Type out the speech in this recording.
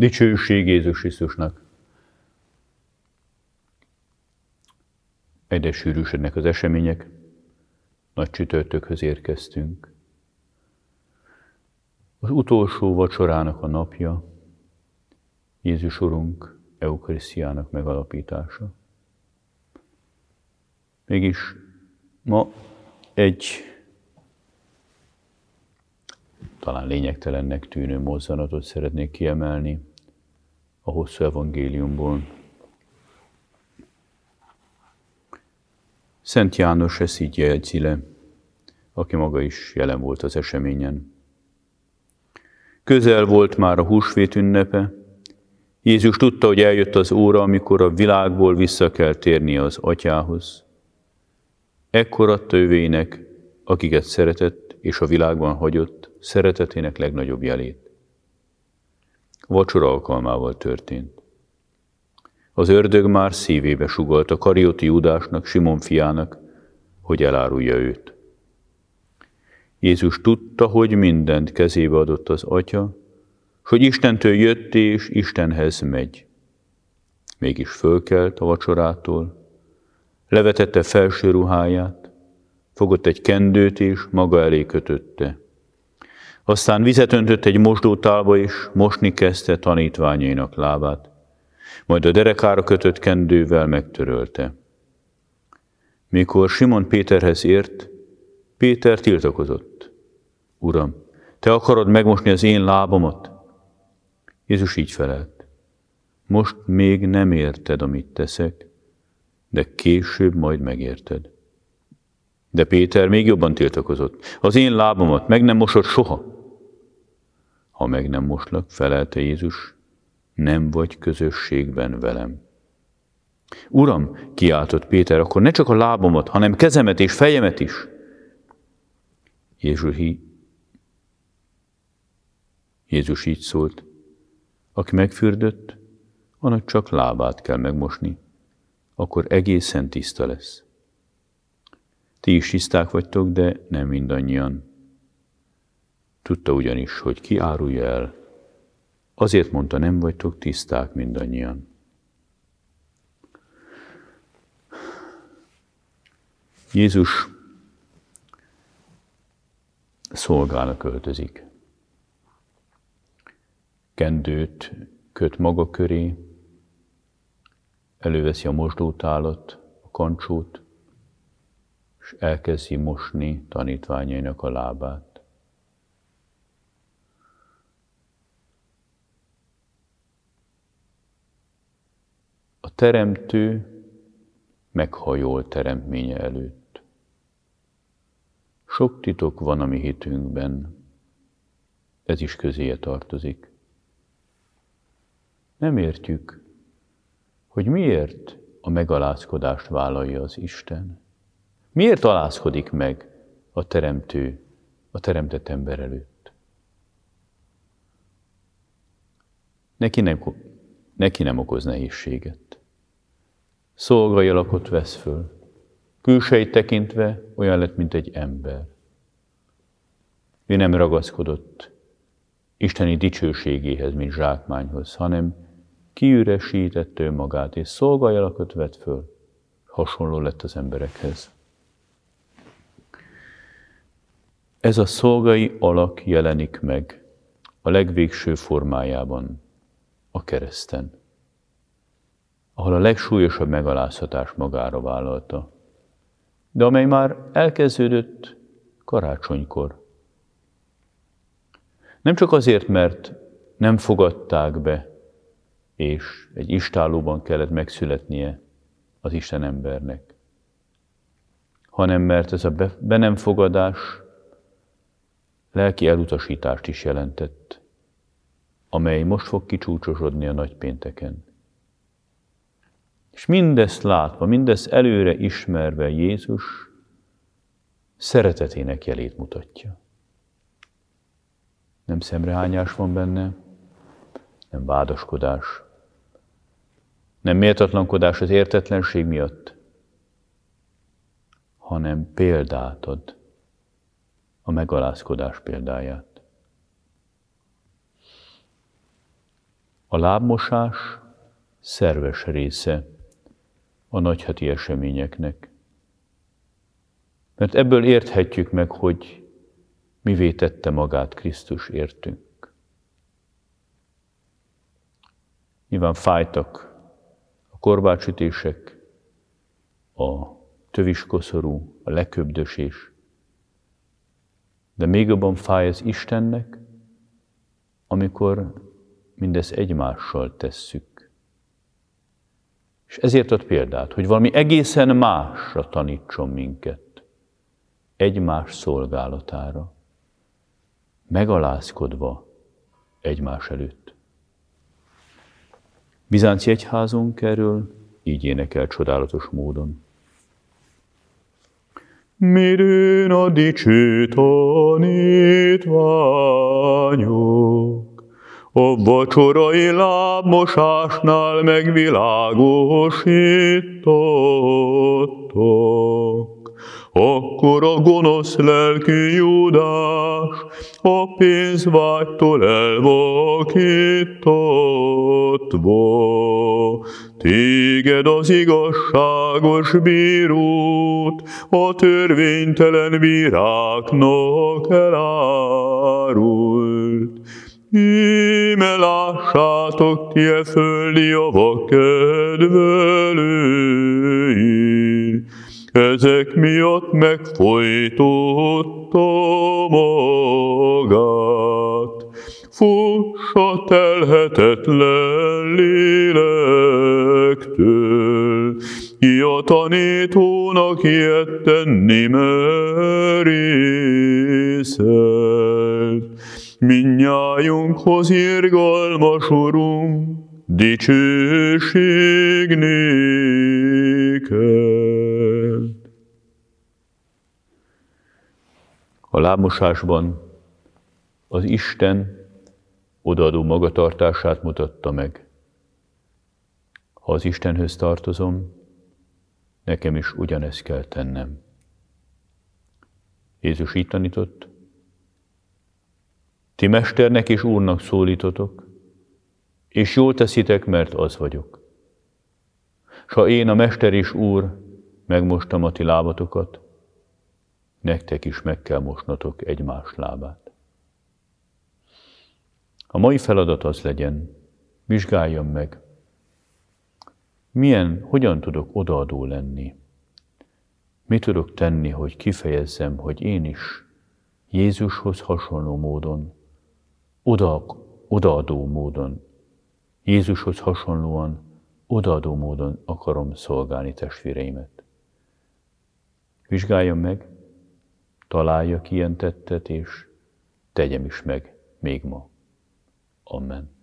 Dicsőség Jézus Krisztusnak! Egyre sűrűsödnek az események, nagy csütörtökhöz érkeztünk. Az utolsó vacsorának a napja, Jézus Urunk Eukarisztiának megalapítása. Mégis ma egy talán lényegtelennek tűnő mozzanatot szeretnék kiemelni a hosszú evangéliumból. Szent János ezt így jelzi le, aki maga is jelen volt az eseményen. Közel volt már a húsvét ünnepe, Jézus tudta, hogy eljött az óra, amikor a világból vissza kell térnie az atyához. Ekkor adta övének, akiket szeretett és a világban hagyott, szeretetének legnagyobb jelét. A vacsora alkalmával történt. Az ördög már szívébe sugalta Karioti Judásnak, Simon fiának, hogy elárulja őt. Jézus tudta, hogy mindent kezébe adott az Atya, hogy Istentől jött és Istenhez megy. Mégis fölkelt a vacsorától, levetette felső ruháját, fogott egy kendőt és maga elé kötötte. Aztán vizet öntött egy mosdótálba, és mosni kezdte tanítványainak lábát, majd a derekára kötött kendővel megtörölte. Mikor Simon Péterhez ért, Péter tiltakozott. Uram, te akarod megmosni az én lábamat? Jézus így felelt. Most még nem érted, amit teszek, de később majd megérted. De Péter még jobban tiltakozott. Az én lábamat meg nem mosod soha. Ha meg nem moslak, felelte Jézus, nem vagy közösségben velem. Uram, kiáltott Péter, akkor ne csak a lábamat, hanem kezemet és fejemet is. Jézus, Jézus így szólt, aki megfürdött, annak csak lábát kell megmosni, akkor egészen tiszta lesz. Ti is tiszták vagytok, de nem mindannyian. Tudta ugyanis, hogy ki árulja el. Azért mondta, nem vagytok tiszták mindannyian. Jézus szolgának költözik kendőt köt maga köré, előveszi a mosdótálat, a kancsót, és elkezdi mosni tanítványainak a lábát. Teremtő meghajol teremtménye előtt. Sok titok van a mi hitünkben, ez is közéje tartozik. Nem értjük, hogy miért a megalázkodást vállalja az Isten. Miért alázkodik meg a teremtő a teremtett ember előtt? Neki nem, neki nem okoz nehézséget. Szolgai alakot vesz föl. Külsejét tekintve olyan lett, mint egy ember. Ő nem ragaszkodott isteni dicsőségéhez, mint zsákmányhoz, hanem kiüresítette önmagát, és szolgai alakot vett föl, hasonló lett az emberekhez. Ez a szolgai alak jelenik meg a legvégső formájában, a kereszten, ahol a legsúlyosabb megalázhatás magára vállalta, de amely már elkezdődött karácsonykor. Nem csak azért, mert nem fogadták be és egy istálóban kellett megszületnie az Isten embernek, hanem mert ez a be nem fogadás lelki elutasítást is jelentett, amely most fog kicsúcsosodni a nagypénteken. És mindezt látva, mindezt előre ismerve Jézus szeretetének jelét mutatja. Nem szemrehányás van benne, nem vádaskodás, nem méltatlankodás az értetlenség miatt, hanem példát ad, a megalázkodás példáját. A lábmosás szerves része a nagyheti eseményeknek. Mert ebből érthetjük meg, hogy mivé tette magát Krisztus értünk. Nyilván fájtak a korbácsütések, a töviskoszorú, a leköbdösés, de még jobban fáj az Istennek, amikor mindezt egymással tesszük. És ezért ad példát, hogy valami egészen másra tanítson minket, egymás szolgálatára, megalázkodva egymás előtt. Bizánci egyházunk erről így énekel csodálatos módon. Mirőn a dicső tanítványok, a vacsorai lábmosásnál megvilágosítottok. Akkor a gonosz lelkű Júdás a pénzvágytól elvakítottva, Téged az igazságos bírót a törvénytelen bíráknak elárult. Íme lássátok ti e földi javak kedvelői, ezek miatt megfojtotta magát. Fuss a telhetetlen lélektől, ki a tanítónak ilyet tenni merészed. Minnyájunkhoz irgalmas Urunk, dicsőség néked. A lábmosásban az Isten odaadó magatartását mutatta meg. Ha az Istenhöz tartozom, nekem is ugyanezt kell tennem. Jézus így tanított, ti mesternek és úrnak szólítotok, és jól teszitek, mert az vagyok. S ha én a mester és úr megmostam a ti lábatokat, nektek is meg kell mosnotok egymás lábát. A mai feladat az legyen, vizsgáljam meg, milyen, hogyan tudok odaadó lenni. Mit tudok tenni, hogy kifejezzem, hogy én is Jézushoz hasonló módon, oda, odaadó módon, Jézushoz hasonlóan odaadó módon akarom szolgálni testvéreimet. Vizsgáljam meg, találjak ilyen tettet, és tegyem is meg még ma. Amen.